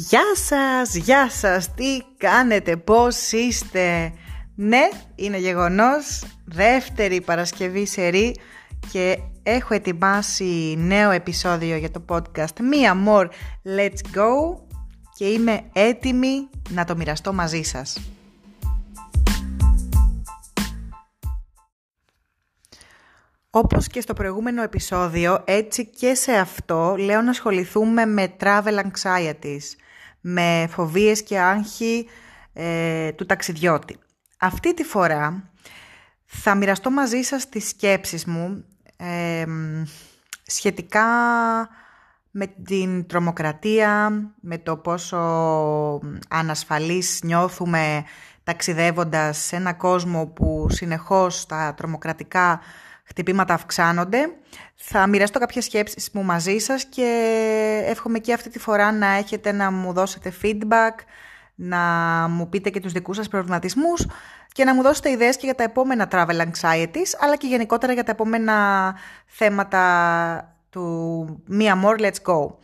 Γεια σας, γεια σας, τι κάνετε, πώς είστε; Ναι, είναι γεγονός, δεύτερη Παρασκευή σερή και έχω ετοιμάσει νέο επεισόδιο για το podcast. Μία more, let's go. Και είμαι έτοιμη να το μοιραστώ μαζί σας. Όπως και στο προηγούμενο επεισόδιο, έτσι και σε αυτό λέω να ασχοληθούμε με travel anxieties, με φοβίες και άγχη ε, του ταξιδιώτη. Αυτή τη φορά θα μοιραστώ μαζί σας τις σκέψεις μου ε, σχετικά με την τρομοκρατία, με το πόσο ανασφαλείς νιώθουμε ταξιδεύοντας σε ένα κόσμο που συνεχώς τα τρομοκρατικά χτυπήματα αυξάνονται. Θα μοιραστώ κάποιες σκέψεις μου μαζί σας και εύχομαι και αυτή τη φορά να έχετε να μου δώσετε feedback, να μου πείτε και τους δικούς σας προβληματισμούς και να μου δώσετε ιδέες και για τα επόμενα travel anxieties, αλλά και γενικότερα για τα επόμενα θέματα του Mia More Let's Go.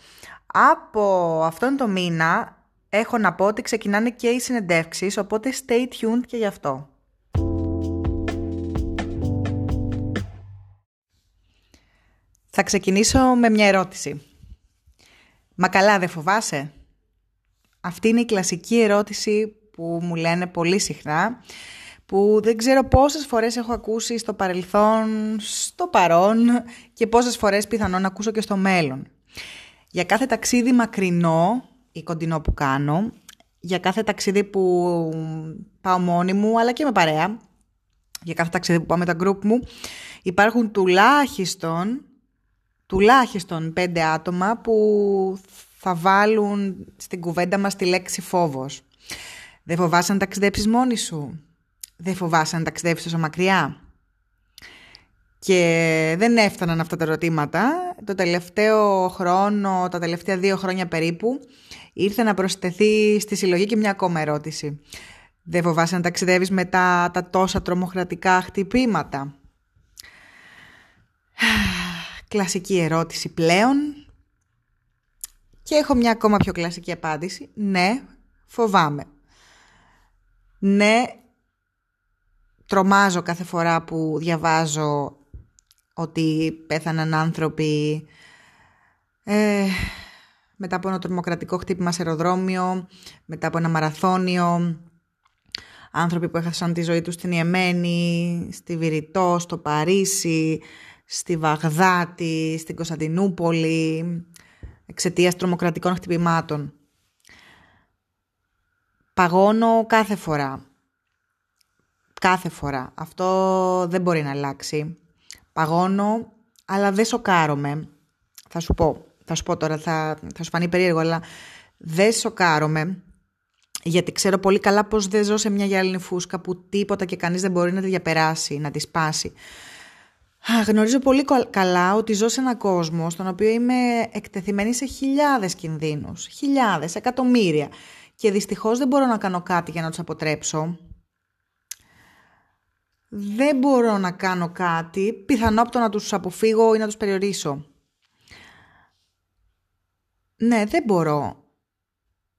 Από αυτόν τον μήνα έχω να πω ότι ξεκινάνε και οι συνεντεύξεις, οπότε stay tuned και γι' αυτό. Θα ξεκινήσω με μια ερώτηση. Μα καλά δεν φοβάσαι; Αυτή είναι η κλασική ερώτηση που μου λένε πολύ συχνά, που δεν ξέρω πόσες φορές έχω ακούσει στο παρελθόν, στο παρόν και πόσες φορές πιθανόν να ακούσω και στο μέλλον. Για κάθε ταξίδι μακρινό ή κοντινό που κάνω, για κάθε ταξίδι που πάω μόνη μου αλλά και με παρέα, για κάθε ταξίδι που πάω με τα group μου, υπάρχουν τουλάχιστον τουλάχιστον πέντε άτομα που θα βάλουν στην κουβέντα μας τη λέξη φόβος. Δεν φοβάσαι να ταξιδέψεις μόνη σου. Δεν φοβάσαι να ταξιδέψεις τόσο μακριά. Και δεν έφταναν αυτά τα ερωτήματα. Το τελευταίο χρόνο, τα τελευταία δύο χρόνια περίπου, ήρθε να προσθεθεί στη συλλογή και μια ακόμα ερώτηση. Δεν φοβάσαι να ταξιδεύεις μετά τα τόσα τρομοκρατικά χτυπήματα; Κλασική ερώτηση πλέον. Και έχω μια ακόμα πιο κλασική απάντηση. Ναι, φοβάμαι. Ναι, τρομάζω κάθε φορά που διαβάζω ότι πέθαναν άνθρωποι ε, μετά από ένα τρομοκρατικό χτύπημα σε αεροδρόμιο, μετά από ένα μαραθώνιο, άνθρωποι που έχασαν τη ζωή τους στην Ιεμένη, στη Βηρητό, στο Παρίσι, στη Βαγδάτη, στην Κωνσταντινούπολη, εξαιτίας τρομοκρατικών χτυπημάτων. Παγώνω κάθε φορά. Κάθε φορά. Αυτό δεν μπορεί να αλλάξει. Παγώνω, αλλά δεν σοκάρομαι. Θα σου πω, θα σου πω τώρα, θα, θα σου φανεί περίεργο, αλλά δεν σοκάρομαι, γιατί ξέρω πολύ καλά πως δεν ζω σε μια γυάλινη φούσκα που τίποτα και κανείς δεν μπορεί να τη διαπεράσει, να τη σπάσει. Γνωρίζω πολύ καλά ότι ζω σε έναν κόσμο στον οποίο είμαι εκτεθειμένη σε χιλιάδες κινδύνους, χιλιάδες, εκατομμύρια και δυστυχώς δεν μπορώ να κάνω κάτι για να τους αποτρέψω. Δεν μπορώ να κάνω κάτι, πιθανό από το να τους αποφύγω ή να τους περιορίσω. Ναι, δεν μπορώ.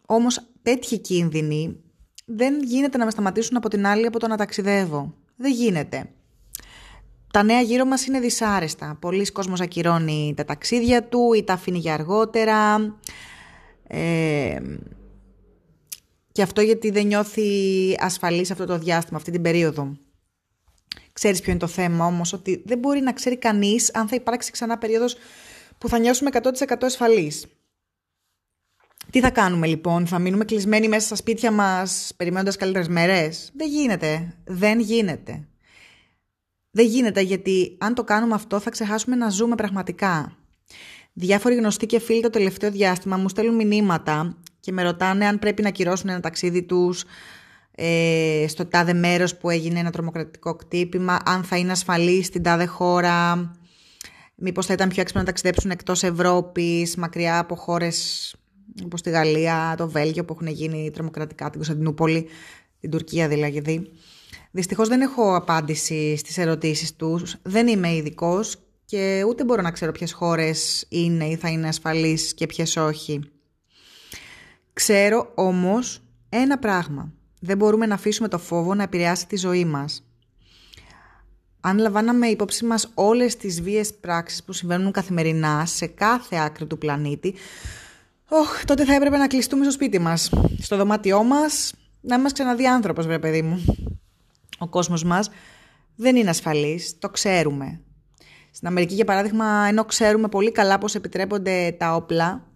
Όμως τέτοιοι κίνδυνοι δεν γίνεται να με σταματήσουν από την άλλη από το να ταξιδεύω. Δεν γίνεται. Τα νέα γύρω μας είναι δυσάρεστα. Πολλοί κόσμος ακυρώνει τα ταξίδια του ή τα αφήνει για αργότερα. Ε, και αυτό γιατί δεν νιώθει ασφαλής αυτό το διάστημα, αυτή την περίοδο. Ξέρεις ποιο είναι το θέμα όμως, ότι δεν μπορεί να ξέρει κανείς αν θα υπάρξει ξανά περίοδος που θα νιώσουμε 100% ασφαλείς. Τι θα κάνουμε λοιπόν, θα μείνουμε κλεισμένοι μέσα στα σπίτια μας περιμένοντας καλύτερες μέρες; Δεν γίνεται, δεν γίνεται. Δεν γίνεται γιατί αν το κάνουμε αυτό θα ξεχάσουμε να ζούμε πραγματικά. Διάφοροι γνωστοί και φίλοι το τελευταίο διάστημα μου στέλνουν μηνύματα και με ρωτάνε αν πρέπει να κυρώσουν ένα ταξίδι τους ε, στο τάδε μέρος που έγινε ένα τρομοκρατικό κτύπημα, αν θα είναι ασφαλή στην τάδε χώρα, μήπως θα ήταν πιο έξυπνο να ταξιδέψουν εκτός Ευρώπης, μακριά από χώρες όπως τη Γαλλία, το Βέλγιο που έχουν γίνει τρομοκρατικά, την Κωνσταντινούπολη, την Τουρκία δηλαδή. Δυστυχώς δεν έχω απάντηση στις ερωτήσεις τους. Δεν είμαι ειδικός και ούτε μπορώ να ξέρω ποιες χώρες είναι ή θα είναι ασφαλείς και ποιες όχι. Ξέρω όμως ένα πράγμα. Δεν μπορούμε να αφήσουμε το φόβο να επηρεάσει τη ζωή μας. Αν λαμβάναμε υπόψη μας όλες τις βίες πράξεις που συμβαίνουν καθημερινά σε κάθε άκρη του πλανήτη, oh, τότε θα έπρεπε να κλειστούμε στο σπίτι μας, στο δωμάτιό μας, να μας ξαναδεί άνθρωπος, βρε παιδί μου. Ο κόσμος μας δεν είναι ασφαλής, το ξέρουμε. Στην Αμερική, για παράδειγμα, ενώ ξέρουμε πολύ καλά πώς επιτρέπονται τα όπλα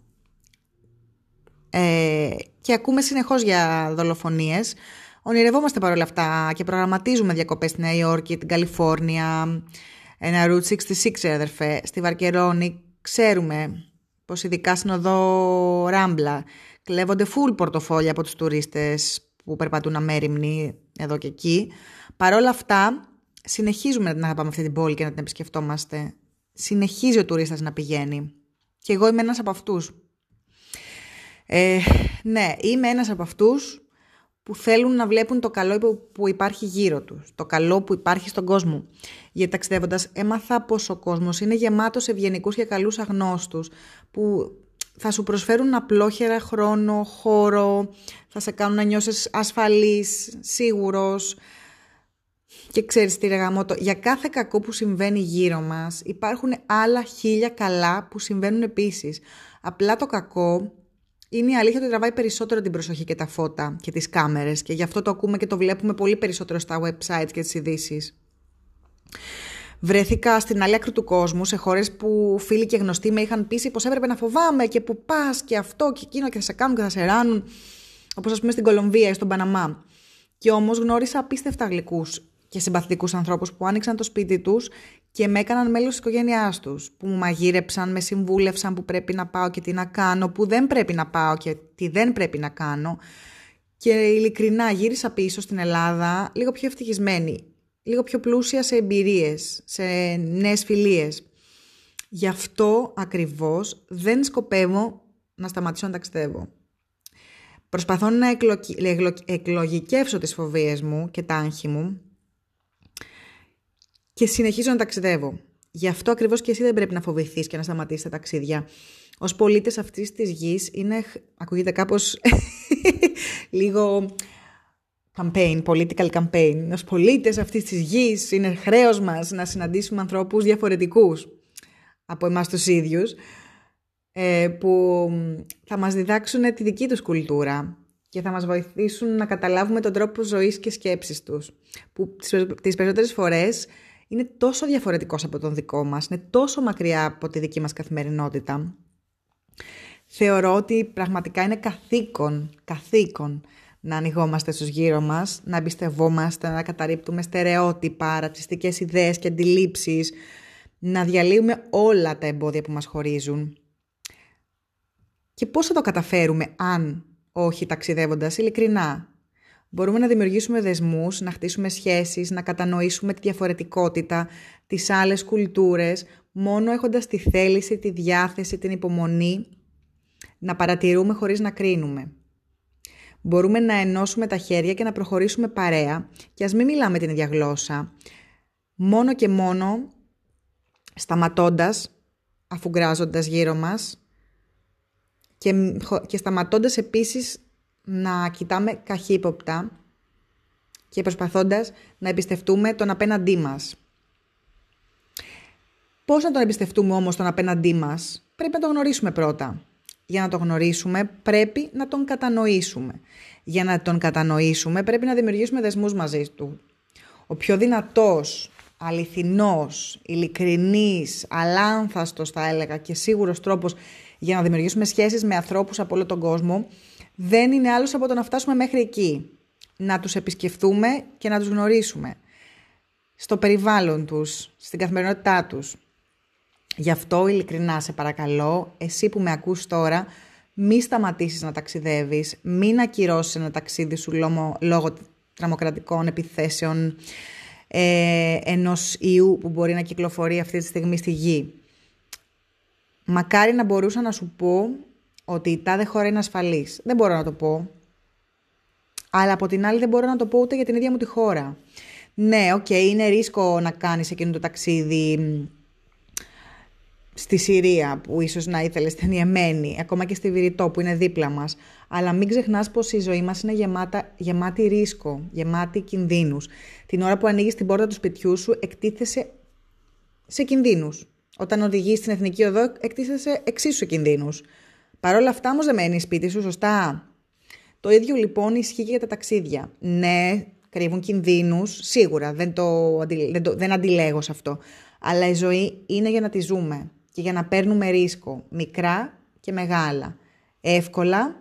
ε, και ακούμε συνεχώς για δολοφονίες, ονειρευόμαστε παρόλα αυτά και προγραμματίζουμε διακοπές στη Νέα Υόρκη, την Καλιφόρνια, ένα Route 66 αδερφέ, στη Βαρκερόνη. Ξέρουμε πως ειδικά στην οδό Ράμπλα κλέβονται full πορτοφόλια από τους τουρίστες που περπατούν αμέριμνοι εδώ και εκεί. Παρόλα αυτά, συνεχίζουμε να την αγαπάμε αυτή την πόλη και να την επισκεφτόμαστε. Συνεχίζει ο τουρίστας να πηγαίνει. Και εγώ είμαι ένας από αυτούς. Ε, ναι, είμαι ένας από αυτούς που θέλουν να βλέπουν το καλό που υπάρχει γύρω τους, το καλό που υπάρχει στον κόσμο. Γιατί ταξιδεύοντας έμαθα πως ο κόσμος είναι γεμάτος ευγενικούς και καλούς αγνώστους, που θα σου προσφέρουν απλόχερα χρόνο, χώρο, θα σε κάνουν να νιώσεις ασφαλής, σίγουρος. Και ξέρεις τι ρεγαμότο, για κάθε κακό που συμβαίνει γύρω μας υπάρχουν άλλα χίλια καλά που συμβαίνουν επίσης. Απλά το κακό είναι η αλήθεια ότι τραβάει περισσότερο την προσοχή και τα φώτα και τις κάμερες και γι' αυτό το ακούμε και το βλέπουμε πολύ περισσότερο στα websites και τις ειδήσεις. Βρέθηκα στην άλλη άκρη του κόσμου, σε χώρες που φίλοι και γνωστοί με είχαν πείσει πως έπρεπε να φοβάμαι και που πας και αυτό και εκείνο και θα σε κάνουν και θα σε ράνουν. Όπως ας πούμε στην Κολομβία ή στον Παναμά. Και όμως γνώρισα απίστευτα γλυκούς και συμπαθητικούς ανθρώπους που άνοιξαν το σπίτι τους και με έκαναν μέλος της οικογένειάς τους. Που μου μαγείρεψαν, με συμβούλευσαν που πρέπει να πάω και τι να κάνω, που δεν πρέπει να πάω και τι δεν πρέπει να κάνω. Και ειλικρινά γύρισα πίσω στην Ελλάδα λίγο πιο ευτυχισμένη λίγο πιο πλούσια σε εμπειρίες, σε νέες φιλίες. Γι' αυτό ακριβώς δεν σκοπεύω να σταματήσω να ταξιδεύω. Προσπαθώ να εκλογικεύσω τις φοβίες μου και τα άγχη μου και συνεχίζω να ταξιδεύω. Γι' αυτό ακριβώς και εσύ δεν πρέπει να φοβηθείς και να σταματήσεις τα ταξίδια. Ως πολίτες αυτής της γης είναι, ακούγεται κάπως λίγο campaign, political campaign. Ως πολίτες αυτής της γης είναι χρέος μας να συναντήσουμε ανθρώπους διαφορετικούς από εμάς τους ίδιους ε, που θα μας διδάξουν τη δική τους κουλτούρα και θα μας βοηθήσουν να καταλάβουμε τον τρόπο ζωής και σκέψης τους που τις περισσότερες φορές είναι τόσο διαφορετικός από τον δικό μας, είναι τόσο μακριά από τη δική μας καθημερινότητα. Θεωρώ ότι πραγματικά είναι καθήκον, καθήκον να ανοιγόμαστε στους γύρω μας, να εμπιστευόμαστε, να καταρρύπτουμε στερεότυπα, ρατσιστικές ιδέες και αντιλήψεις, να διαλύουμε όλα τα εμπόδια που μας χωρίζουν. Και πώς θα το καταφέρουμε αν όχι ταξιδεύοντας ειλικρινά; Μπορούμε να δημιουργήσουμε δεσμούς, να χτίσουμε σχέσεις, να κατανοήσουμε τη διαφορετικότητα, τις άλλες κουλτούρες, μόνο έχοντας τη θέληση, τη διάθεση, την υπομονή, να παρατηρούμε χωρίς να κρίνουμε. Μπορούμε να ενώσουμε τα χέρια και να προχωρήσουμε παρέα και ας μην μιλάμε την ίδια γλώσσα. Μόνο και μόνο σταματώντας, αφουγκράζοντας γύρω μας και, και σταματώντας επίσης να κοιτάμε καχύποπτα και προσπαθώντας να εμπιστευτούμε τον απέναντί μας. Πώς να τον εμπιστευτούμε όμως τον απέναντί μας, πρέπει να τον γνωρίσουμε πρώτα. Για να τον γνωρίσουμε πρέπει να τον κατανοήσουμε. Για να τον κατανοήσουμε πρέπει να δημιουργήσουμε δεσμούς μαζί του. Ο πιο δυνατός, αληθινός, ειλικρινής, αλάνθαστος θα έλεγα και σίγουρος τρόπος για να δημιουργήσουμε σχέσεις με ανθρώπους από όλο τον κόσμο δεν είναι άλλος από το να φτάσουμε μέχρι εκεί. Να τους επισκεφθούμε και να τους γνωρίσουμε. Στο περιβάλλον τους, στην καθημερινότητά τους, Γι' αυτό ειλικρινά σε παρακαλώ, εσύ που με ακούς τώρα, μη σταματήσεις να ταξιδεύεις, μην ακυρώσεις ένα ταξίδι σου λόγω τρομοκρατικών επιθέσεων ε, ενός ιού που μπορεί να κυκλοφορεί αυτή τη στιγμή στη γη. Μακάρι να μπορούσα να σου πω ότι η τάδε χώρα είναι ασφαλής. Δεν μπορώ να το πω. Αλλά από την άλλη δεν μπορώ να το πω ούτε για την ίδια μου τη χώρα. Ναι, OK, okay, είναι ρίσκο να κάνεις εκείνο το ταξίδι στη Συρία που ίσως να ήθελες, στην Ιεμένη, ακόμα και στη Βηρητό που είναι δίπλα μας. Αλλά μην ξεχνάς πως η ζωή μας είναι γεμάτα, γεμάτη ρίσκο, γεμάτη κινδύνους. Την ώρα που ανοίγεις την πόρτα του σπιτιού σου εκτίθεσαι σε κινδύνους. Όταν οδηγείς στην Εθνική Οδό εκτίθεσαι εξίσου σε κινδύνους. Παρ' όλα αυτά όμως δεν μένει σπίτι σου, σωστά; Το ίδιο λοιπόν ισχύει και για τα ταξίδια. Ναι, κρύβουν κινδύνους, σίγουρα, δεν, το, δεν, το, δεν αντιλέγω σε αυτό. Αλλά η ζωή είναι για να τη ζούμε και για να παίρνουμε ρίσκο, μικρά και μεγάλα, εύκολα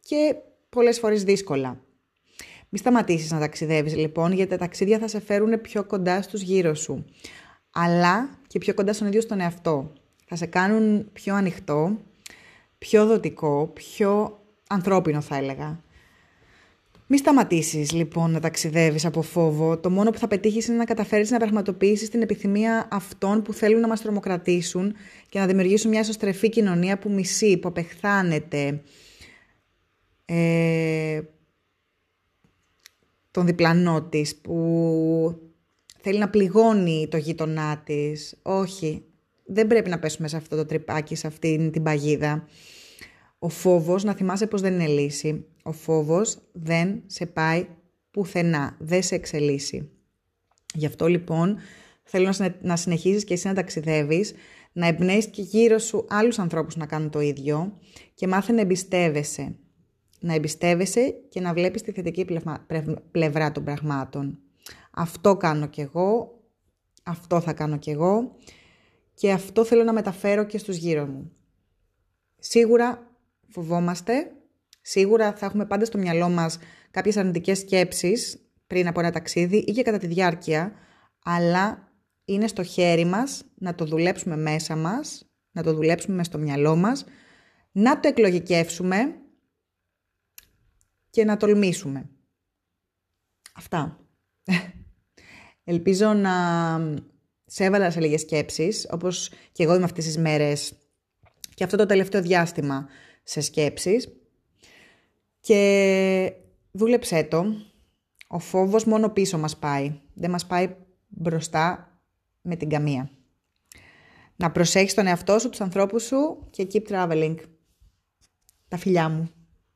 και πολλές φορές δύσκολα. Μη σταματήσεις να ταξιδεύεις λοιπόν, γιατί τα ταξίδια θα σε φέρουν πιο κοντά στους γύρω σου, αλλά και πιο κοντά στον ίδιο στον εαυτό. Θα σε κάνουν πιο ανοιχτό, πιο δοτικό, πιο ανθρώπινο θα έλεγα. Μη σταματήσεις λοιπόν να ταξιδεύεις από φόβο. Το μόνο που θα πετύχεις είναι να καταφέρεις να πραγματοποιήσεις την επιθυμία αυτών που θέλουν να μας τρομοκρατήσουν και να δημιουργήσουν μια εσωστρεφή κοινωνία που μισεί, που απεχθάνεται. Ε, τον διπλανό της, που θέλει να πληγώνει το γείτονά της. Όχι, δεν πρέπει να πέσουμε σε αυτό το τρυπάκι, σε αυτή την παγίδα. Ο φόβος, να θυμάσαι πως δεν είναι λύση. Ο φόβος δεν σε πάει πουθενά, δεν σε εξελίσσει. Γι' αυτό λοιπόν θέλω να συνεχίσεις και εσύ να ταξιδεύεις, να εμπνέεις και γύρω σου άλλους ανθρώπους να κάνουν το ίδιο και μάθε να εμπιστεύεσαι. Να εμπιστεύεσαι και να βλέπεις τη θετική πλευρά των πραγμάτων. Αυτό κάνω κι εγώ, αυτό θα κάνω κι εγώ και αυτό θέλω να μεταφέρω και στους γύρω μου. Σίγουρα φοβόμαστε. Σίγουρα θα έχουμε πάντα στο μυαλό μας κάποιες αρνητικές σκέψεις πριν από ένα ταξίδι ή και κατά τη διάρκεια, αλλά είναι στο χέρι μας να το δουλέψουμε μέσα μας, να το δουλέψουμε μέσα στο μυαλό μας, να το εκλογικεύσουμε και να τολμήσουμε. Αυτά. Ελπίζω να σε έβαλα σε λίγες σκέψεις, όπως και εγώ είμαι αυτές τις μέρες και αυτό το τελευταίο διάστημα σε σκέψεις και δούλεψέ το. Ο φόβος μόνο πίσω μας πάει. Δεν μας πάει μπροστά με την καμία. Να προσέχεις τον εαυτό σου, τους ανθρώπους σου και keep traveling. Τα φιλιά μου.